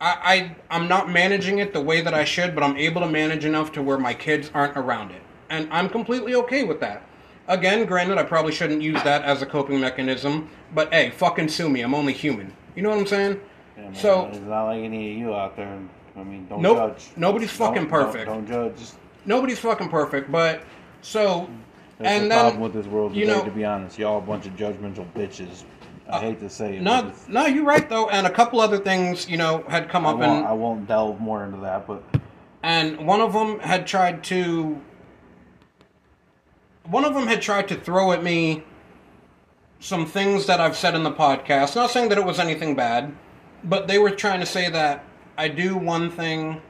Speaker 2: I, I I'm not managing it the way that I should, but I'm able to manage enough to where my kids aren't around it, and I'm completely okay with that. Again, granted, I probably shouldn't use that as a coping mechanism, but hey, fucking sue me. I'm only human. You know what I'm saying?
Speaker 1: you know,
Speaker 2: So-
Speaker 1: it's not like any of you out there. I mean, don't
Speaker 2: Nope.
Speaker 1: judge.
Speaker 2: Nobody's fucking
Speaker 1: Don't- don't-
Speaker 2: perfect.
Speaker 1: Don't, judge.
Speaker 2: Nobody's fucking perfect, but so
Speaker 1: That's
Speaker 2: and
Speaker 1: the
Speaker 2: then
Speaker 1: problem with this world
Speaker 2: you know-
Speaker 1: to be honest, y'all a bunch of judgmental bitches. I uh, hate to say it.
Speaker 2: No, no, you're right though, and a couple other things, you know, had come
Speaker 1: I
Speaker 2: up,
Speaker 1: won't, I won't delve more into that, but
Speaker 2: and one of them had tried to, one of them had tried to throw at me some things that I've said in the podcast. Not saying that it was anything bad, but they were trying to say that I do one thing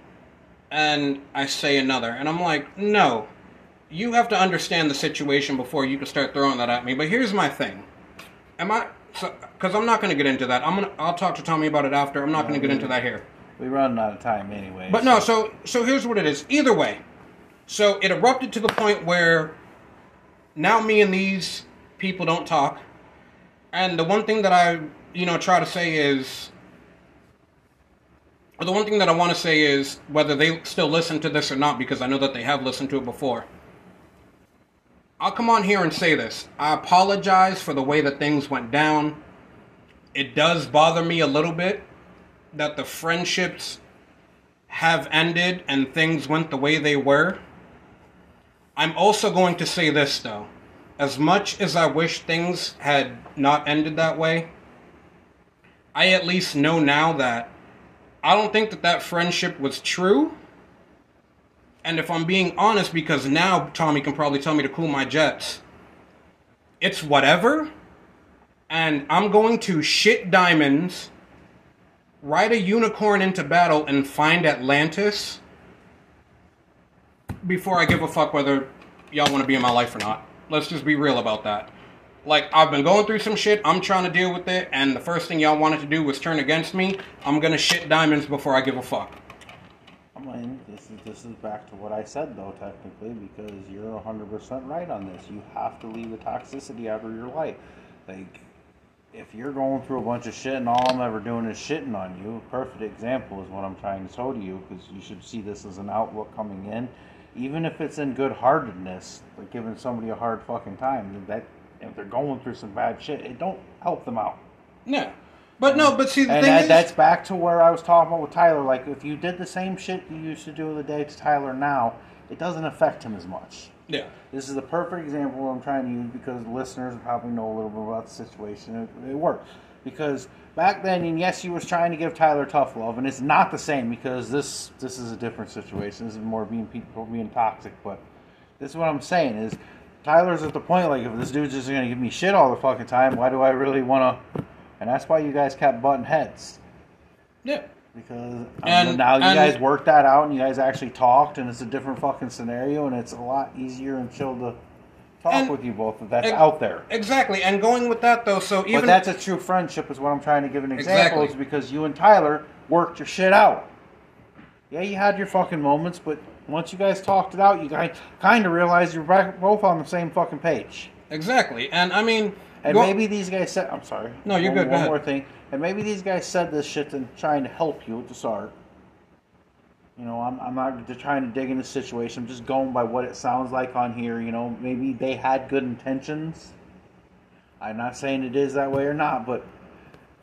Speaker 2: and I say another, and I'm like, no, you have to understand the situation before you can start throwing that at me. But here's my thing. Am I? Because I'm not going to get into that. I'm gonna. I'll talk to Tommy about it after. I'm not going to get into that here.
Speaker 1: we run out of time anyway.
Speaker 2: But no. So so here's what it is. Either way, so it erupted to the point where now me and these people don't talk. And the one thing that I you know try to say is. The one thing that I want to say is whether they still listen to this or not, because I know that they have listened to it before. I'll come on here and say this. I apologize for the way that things went down. It does bother me a little bit that the friendships have ended and things went the way they were. I'm also going to say this though. As much as I wish things had not ended that way, I at least know now that I don't think that that friendship was true. And if I'm being honest, because now Tommy can probably tell me to cool my jets, it's whatever. And I'm going to shit diamonds, ride a unicorn into battle, and find Atlantis before I give a fuck whether y'all want to be in my life or not. Let's just be real about that. Like, I've been going through some shit, I'm trying to deal with it, and the first thing y'all wanted to do was turn against me. I'm gonna shit diamonds before I give a fuck.
Speaker 1: I mean, this is this is back to what I said though, technically, because you're hundred percent right on this. You have to leave the toxicity out of your life. Like, if you're going through a bunch of shit and all I'm ever doing is shitting on you, a perfect example is what I'm trying to show to you, because you should see this as an outlook coming in, even if it's in good-heartedness, like giving somebody a hard fucking time. That if they're going through some bad shit, it don't help them out.
Speaker 2: Yeah. But no, but see, the
Speaker 1: And
Speaker 2: thing
Speaker 1: that,
Speaker 2: is.
Speaker 1: that's back to where I was talking about with Tyler. Like, if you did the same shit you used to do the day to Tyler now, it doesn't affect him as much.
Speaker 2: yeah.
Speaker 1: This is a perfect example I'm trying to use because listeners probably know a little bit about the situation. It, it worked. Because back then, and yes, you was trying to give Tyler tough love, and it's not the same because this this is a different situation. This is more being people being toxic. But this is what I'm saying is Tyler's at the point like if this dude's just gonna give me shit all the fucking time, why do I really wanna? And that's why you guys kept butting heads
Speaker 2: Yeah.
Speaker 1: because um,
Speaker 2: And-
Speaker 1: now you guys worked that out and you guys actually talked and it's a different fucking scenario and it's a lot easier and chill to talk
Speaker 2: And-
Speaker 1: with you both if that's
Speaker 2: Ex-
Speaker 1: out there.
Speaker 2: Exactly. And going with that, though, so even.
Speaker 1: but that's a true friendship is what I'm trying to give an example
Speaker 2: Exactly.
Speaker 1: is because you and Tyler worked your shit out. Yeah, you had your fucking moments, but once you guys talked it out, you guys kind of realized you're both on the same fucking page.
Speaker 2: Exactly. And I mean.
Speaker 1: And
Speaker 2: go-
Speaker 1: maybe these guys said, I'm sorry.
Speaker 2: No, you're
Speaker 1: one,
Speaker 2: good, go
Speaker 1: One
Speaker 2: ahead.
Speaker 1: more thing. And maybe these guys said this shit to trying to help you at the start. You know, I'm, I'm not trying to dig into the situation. I'm just going by what it sounds like on here. You know, maybe they had good intentions. I'm not saying it is that way or not, but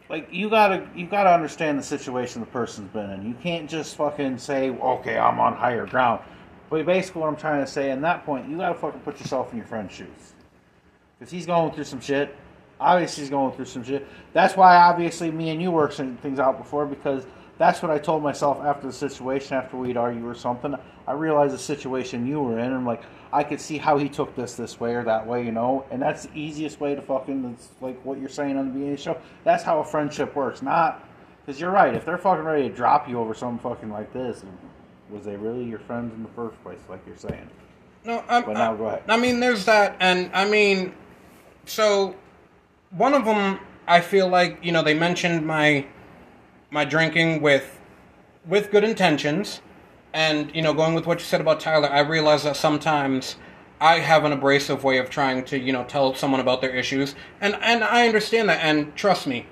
Speaker 1: like you gotta you gotta understand the situation the person's been in. You can't just fucking say, okay, I'm on higher ground. But basically, what I'm trying to say, in that point, you gotta fucking put yourself in your friend's shoes. Because he's going through some shit. Obviously, he's going through some shit. That's why, obviously, me and you worked some things out before because that's what I told myself after the situation, after we'd argue or something. I realized the situation you were in, and I'm like, I could see how he took this this way or that way, you know. And that's the easiest way to fucking, it's like what you're saying on the beginning of the show. That's how a friendship works. Not, because you're right. If they're fucking ready to drop you over something fucking like this, was they really your friends in the first place, like you're saying?
Speaker 2: No, I'm,
Speaker 1: But now go ahead.
Speaker 2: I mean, there's that, and I mean, so one of them, I feel like you know they mentioned my my drinking with with good intentions, and you know going with what you said about Tyler, I realize that sometimes I have an abrasive way of trying to you know tell someone about their issues, and and I understand that, and trust me,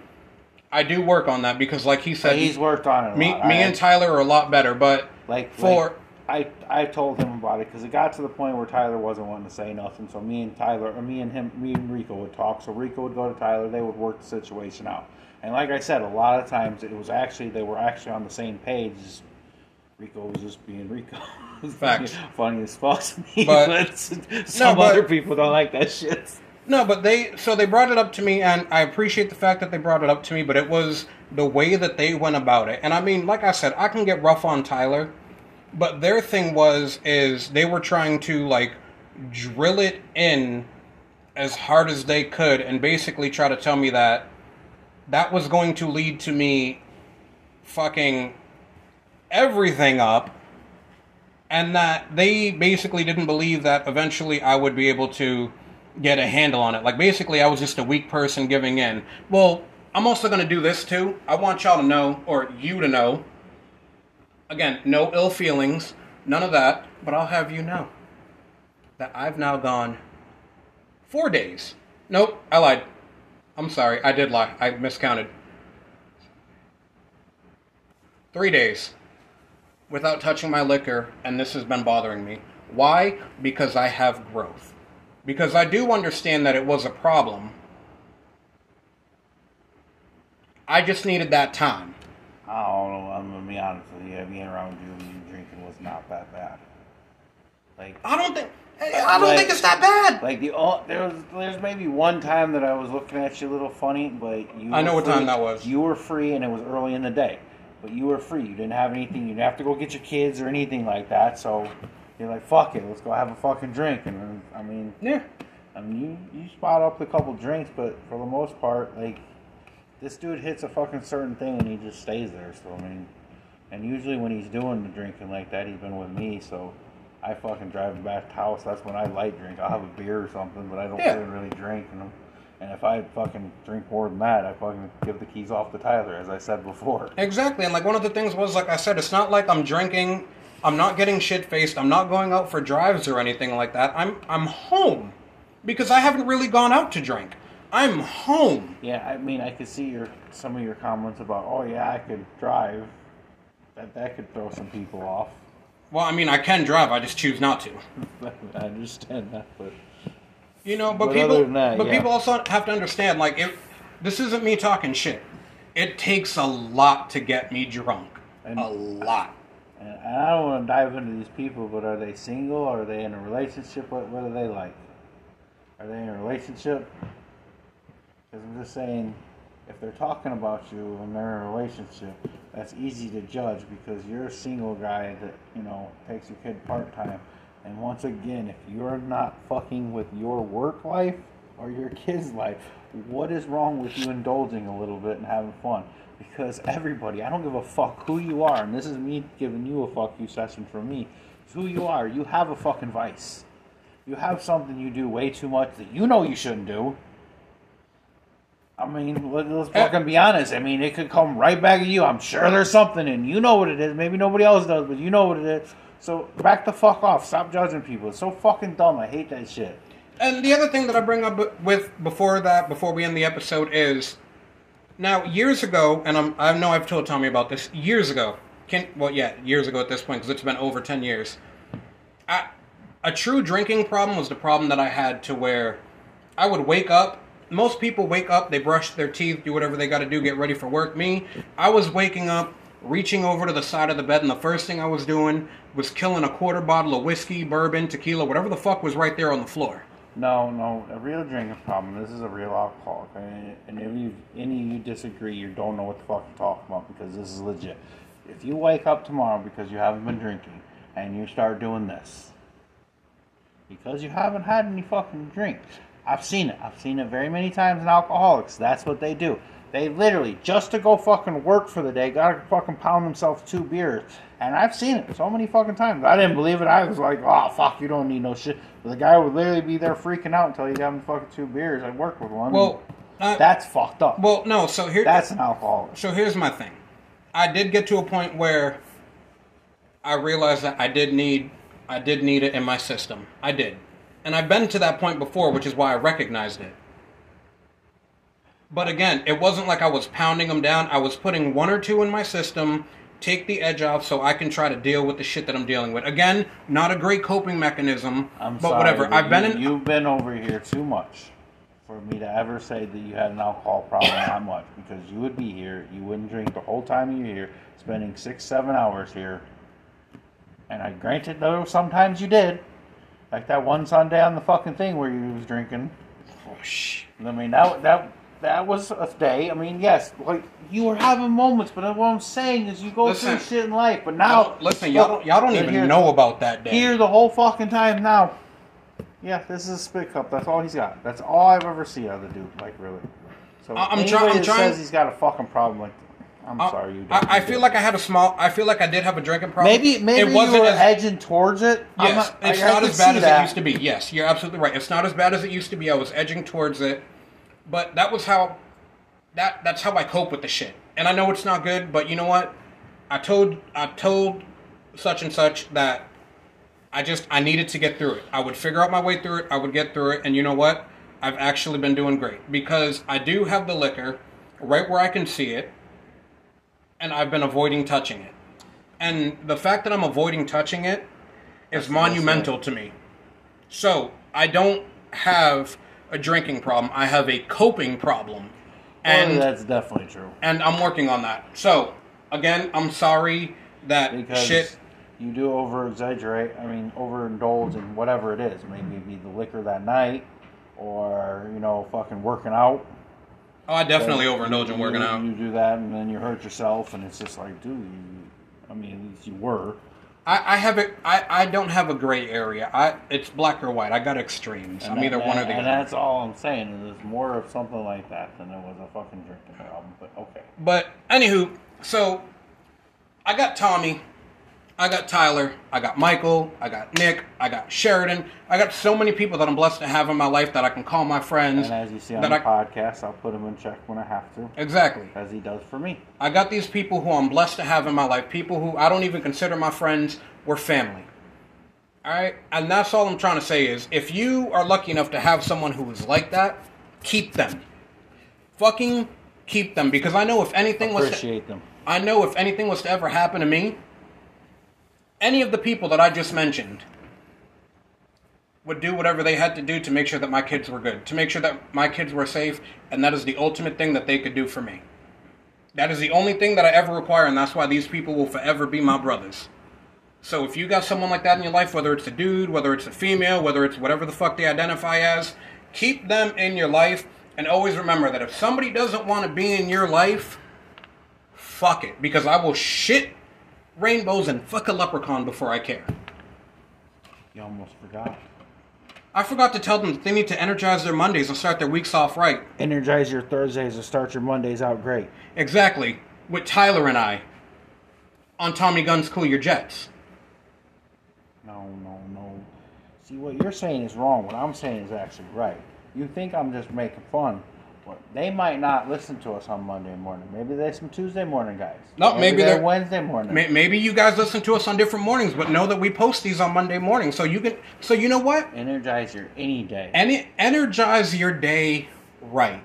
Speaker 2: I do work on that because, like he said,
Speaker 1: But he's worked on it. A
Speaker 2: me
Speaker 1: lot.
Speaker 2: me
Speaker 1: I-
Speaker 2: and Tyler are a lot better, but
Speaker 1: like
Speaker 2: for
Speaker 1: like, I I told him about it because it got to the point where Tyler wasn't wanting to say nothing. So me and Tyler, or me and him, me and Rico would talk. So Rico would go to Tyler. They would work the situation out. And like I said, a lot of times it was actually they were actually on the same page. Rico was just being Rico.
Speaker 2: Facts.
Speaker 1: Funny as fuck to me,
Speaker 2: But-
Speaker 1: but, some
Speaker 2: but-
Speaker 1: other people don't like that shit.
Speaker 2: No, but they so they brought it up to me, and I appreciate the fact that they brought it up to me. But it was the way that they went about it, and I mean, like I said, I can get rough on Tyler, but their thing was is they were trying to like drill it in as hard as they could, and basically try to tell me that that was going to lead to me fucking everything up and that they basically didn't believe that eventually I would be able to get a handle on it. Like basically, I was just a weak person giving in. Well, I'm also going to do this too. I want y'all to know, or you to know. Again, no ill feelings, none of that. But I'll have you know that I've now gone four days. Nope, I lied. I'm sorry, I did lie. I miscounted. Three days without touching my liquor, and this has been bothering me. Why? Because I have growth. Because I do understand that it was a problem. I just needed that time.
Speaker 1: I don't know. I'm gonna be honest with you. Being around you and you drinking was not that bad. Like
Speaker 2: I don't think. I don't
Speaker 1: Like-
Speaker 2: think it's that bad.
Speaker 1: Like the o- there was there's maybe one time that I was looking at you a little funny, but you
Speaker 2: I know what
Speaker 1: free-
Speaker 2: time that was.
Speaker 1: You were free and it was early in the day, but you were free. You didn't have anything. You didn't have to go get your kids or anything like that. So you're like, fuck it, let's go have a fucking drink. And I mean,
Speaker 2: Yeah.
Speaker 1: I mean, you you spot up a couple drinks, but for the most part, like this dude hits a fucking certain thing and he just stays there. So I mean, and usually when he's doing the drinking like that, he's been with me. So I fucking drive him back to house. That's when I light drink. I'll have a beer or something, but I don't
Speaker 2: Yeah.
Speaker 1: really, really drink. You know? And if I fucking drink more than that, I fucking give the keys off to Tyler, as I said before.
Speaker 2: Exactly, and like one of the things was, like I said, it's not like I'm drinking, I'm not getting shit faced, I'm not going out for drives or anything like that. I'm I'm home because I haven't really gone out to drink. I'm home.
Speaker 1: Yeah, I mean, I could see your some of your comments about, oh yeah, I could drive. That that could throw some people off.
Speaker 2: Well, I mean, I can drive, I just choose not to.
Speaker 1: I understand that, but
Speaker 2: You know, but,
Speaker 1: But
Speaker 2: people,
Speaker 1: that,
Speaker 2: but
Speaker 1: yeah.
Speaker 2: people also have to understand, like, it, this isn't me talking shit. It takes a lot to get me drunk.
Speaker 1: And-
Speaker 2: a lot.
Speaker 1: and I don't want to dive into these people, but are they single? Are they in a relationship? What what are they like? Are they in a relationship? Because I'm just saying, if they're talking about you and they're in a relationship, that's easy to judge because you're a single guy that you know takes your kid part time. And once again, if you're not fucking with your work life or your kid's life, what is wrong with you indulging a little bit and having fun? Because everybody, I don't give a fuck who you are, and this is me giving you a fuck you session from me. It's who you are. You have a fucking vice. You have something you do way too much that you know you shouldn't do. I mean, let- let's eh. fucking be honest. I mean, it could come right back at you. I'm sure there's something, and you know what it is. Maybe nobody else does, but you know what it is. So back the fuck off. Stop judging people. It's so fucking dumb. I hate that shit.
Speaker 2: And the other thing that I bring up with before that, before we end the episode, is now years ago, and I'm, I know I've told Tommy about this years ago. Can well, yeah, years ago at this point because it's been over ten years. I, a true drinking problem was the problem that I had to where I would wake up. Most people wake up, they brush their teeth, do whatever they got to do, get ready for work. Me, I was waking up, reaching over to the side of the bed, and the first thing I was doing was killing a quarter bottle of whiskey, bourbon, tequila, whatever the fuck was right there on the floor.
Speaker 1: No, no, a real drinking problem. This is a real alcoholic, and and if you any of you disagree, you don't know what the fuck you're talking about because this is legit. If you wake up tomorrow because you haven't been drinking and you start doing this because you haven't had any fucking drinks, I've seen it. I've seen it very many times in alcoholics. That's what they do. They literally just to go fucking work for the day gotta fucking pound themselves two beers. And I've seen it so many fucking times. I didn't believe it. I was like, oh fuck, you don't need no shit. But the guy would literally be there freaking out until he got him fucking two beers. I worked with one.
Speaker 2: Well, uh,
Speaker 1: that's fucked up.
Speaker 2: well, no. So here,
Speaker 1: that's an alcoholic.
Speaker 2: so here's my thing. I did get to a point where I realized that I did need, I did need it in my system. I did, and I've been to that point before, which is why I recognized it. But again, it wasn't like I was pounding them down. I was putting one or two in my system, take the edge off, so I can try to deal with the shit that I'm dealing with. Again, not a great coping mechanism,
Speaker 1: I'm
Speaker 2: but
Speaker 1: sorry,
Speaker 2: whatever.
Speaker 1: but
Speaker 2: I've been
Speaker 1: you,
Speaker 2: in.
Speaker 1: You've been over here too much for me to ever say that you had an alcohol problem that much because you would be here, you wouldn't drink the whole time you're here, spending six, seven hours here. And I granted though sometimes you did. Like that one Sunday on the fucking thing where you was drinking.
Speaker 2: Oh, shh.
Speaker 1: I mean that that that was a day. I mean, yes, like you were having moments, but what I'm saying is you go
Speaker 2: Listen.
Speaker 1: through shit in life. But now,
Speaker 2: listen, y'all don't, y'all don't even
Speaker 1: here-
Speaker 2: know about that day.
Speaker 1: here the whole fucking time now. Yeah, this is a spit cup. That's all he's got. That's all I've ever seen out of the dude. Like really. So
Speaker 2: I- I'm try- I'm
Speaker 1: that
Speaker 2: trying-
Speaker 1: says he's got a fucking problem, like I'm
Speaker 2: I-
Speaker 1: sorry, you.
Speaker 2: I, I feel like I had a small. I feel like I did have a drinking problem.
Speaker 1: maybe maybe
Speaker 2: it wasn't
Speaker 1: you were
Speaker 2: as
Speaker 1: edging towards it.
Speaker 2: Yes,
Speaker 1: not-
Speaker 2: it's
Speaker 1: I-
Speaker 2: not as bad as
Speaker 1: that.
Speaker 2: it used to be. Yes, you're absolutely right. It's not as bad as it used to be. I was edging towards it, but that was how that that's how I cope with the shit. And I know it's not good, but you know what? I told I told such and such that I just I needed to get through it. I would figure out my way through it. I would get through it, and you know what? I've actually been doing great because I do have the liquor right where I can see it, and I've been avoiding touching it. And the fact that I'm avoiding touching it is monumental to me. So I don't have a drinking problem. I have a coping problem,
Speaker 1: Well,
Speaker 2: and
Speaker 1: that's definitely true.
Speaker 2: and I'm working on that. So again, I'm sorry that
Speaker 1: Because
Speaker 2: shit.
Speaker 1: you do over exaggerate. I mean, overindulge in whatever it is. Maybe it be the liquor that night, or you know, fucking working out.
Speaker 2: Oh, I definitely
Speaker 1: You-
Speaker 2: overindulge in working
Speaker 1: you,
Speaker 2: out.
Speaker 1: You do that, and then you hurt yourself, and it's just like, dude. You, I mean, at least you were.
Speaker 2: I, I have it. I, I don't have a gray area. I it's black or white. I got extremes. I'm
Speaker 1: And
Speaker 2: either
Speaker 1: that-
Speaker 2: one or the
Speaker 1: And
Speaker 2: other.
Speaker 1: that's all I'm saying. Is it's more of something like that than it was a fucking drinking problem. But okay.
Speaker 2: But anywho, so I got Tommy, I got Tyler, I got Michael, I got Nick, I got Sheridan. I got so many people that I'm blessed to have in my life that I can call my friends.
Speaker 1: And as you see on the
Speaker 2: I,
Speaker 1: podcast, I'll put him in check when I have to,
Speaker 2: exactly.
Speaker 1: as he does for me.
Speaker 2: I got these people who I'm blessed to have in my life, people who I don't even consider my friends, we're family. Alright? And that's all I'm trying to say is if you are lucky enough to have someone who is like that, keep them. Fucking keep them. Because I know if anything was to,
Speaker 1: Appreciate them.
Speaker 2: I know if anything was to ever happen to me, any of the people that I just mentioned would do whatever they had to do to make sure that my kids were good, to make sure that my kids were safe, and that is the ultimate thing that they could do for me. That is the only thing that I ever require, and that's why these people will forever be my brothers. So if you got someone like that in your life, whether it's a dude, whether it's a female, whether it's whatever the fuck they identify as, keep them in your life, and always remember that if somebody doesn't want to be in your life, fuck it, because I will shit rainbows and fuck a leprechaun before I care.
Speaker 1: You almost forgot.
Speaker 2: I forgot to tell them that they need to energize their Mondays and start their weeks off right.
Speaker 1: Energize your Thursdays and start your Mondays out great.
Speaker 2: Exactly. With Tyler and I on Tommy Gunn's Cool Your Jets.
Speaker 1: No, no, no. See, what you're saying is wrong. What I'm saying is actually right. You think I'm just making fun, they might not listen to us on Monday morning. Maybe they're some Tuesday morning guys.
Speaker 2: No, maybe
Speaker 1: they're,
Speaker 2: they're-
Speaker 1: Wednesday morning.
Speaker 2: May- Maybe you guys listen to us on different mornings, but know that we post these on Monday morning. So you can. So you know what?
Speaker 1: Energize your any day.
Speaker 2: Any, energize your day right.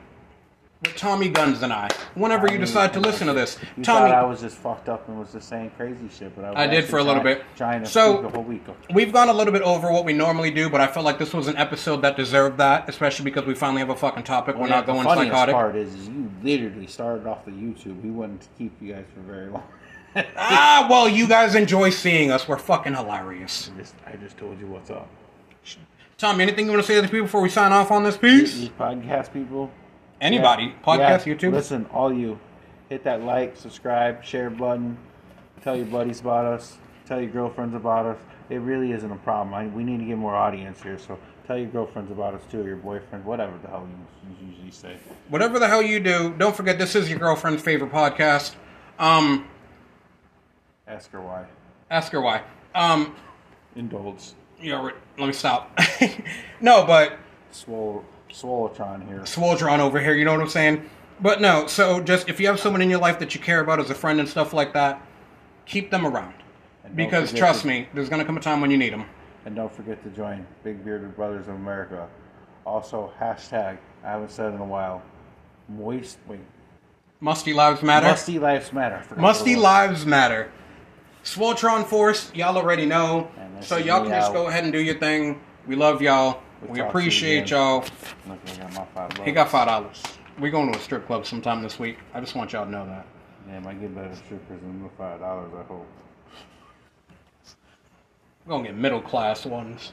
Speaker 2: With Tommy Guns and I. Whenever you
Speaker 1: Tommy-
Speaker 2: decide to listen to this,
Speaker 1: You
Speaker 2: Tommy.
Speaker 1: I was just fucked up and was just saying crazy shit, but I,
Speaker 2: I did for a little bit.
Speaker 1: Trying to
Speaker 2: So-
Speaker 1: the whole week.
Speaker 2: We've gone a little bit over what we normally do, but I felt like this was an episode that deserved that, especially because we finally have a fucking topic. We're not going the
Speaker 1: funniest
Speaker 2: psychotic.
Speaker 1: part is, is you literally started off the YouTube. We wouldn't keep you guys for very long.
Speaker 2: Ah, well, you guys enjoy seeing us. We're fucking hilarious.
Speaker 1: I just, I just told you what's up.
Speaker 2: Tom, anything you want to say to the people before we sign off on this piece?
Speaker 1: These podcast people.
Speaker 2: Anybody,
Speaker 1: Yeah,
Speaker 2: podcast,
Speaker 1: yeah,
Speaker 2: YouTube.
Speaker 1: Listen, all you, hit that like, subscribe, share button. Tell your buddies about us. Tell your girlfriends about us. It really isn't a problem. I, we need to get more audience here, so tell your girlfriends about us too, your boyfriend, whatever the hell you, you usually say.
Speaker 2: Whatever the hell you do, don't forget this is your girlfriend's favorite podcast. Um,
Speaker 1: Ask her why.
Speaker 2: ask her why. Um,
Speaker 1: Indulge.
Speaker 2: yeah, right, let me stop. no, but
Speaker 1: Swole, Swoletron here.
Speaker 2: Swoldron over here, you know what I'm saying? But no, so just if you have someone in your life that you care about as a friend and stuff like that, keep them around. Because trust
Speaker 1: to-
Speaker 2: me, there's gonna come a time when you need them.
Speaker 1: And don't forget to join Big Bearded Brothers of America. Also, hashtag, I haven't said in a while, moist, wait,
Speaker 2: Musty lives matter.
Speaker 1: Musty Lives Matter.
Speaker 2: Musty
Speaker 1: what it was.
Speaker 2: lives matter. Swoltron Force, y'all already know. So y'all can just
Speaker 1: out.
Speaker 2: go ahead and do your thing. We love y'all.
Speaker 1: We'll
Speaker 2: We
Speaker 1: talk to you
Speaker 2: appreciate y'all.
Speaker 1: Look, I got my five bucks.
Speaker 2: He got five dollars. We going to a strip club sometime this week. I just want y'all to know that.
Speaker 1: Damn, I get better strippers than the five dollars. I hope.
Speaker 2: We're gonna get middle class ones.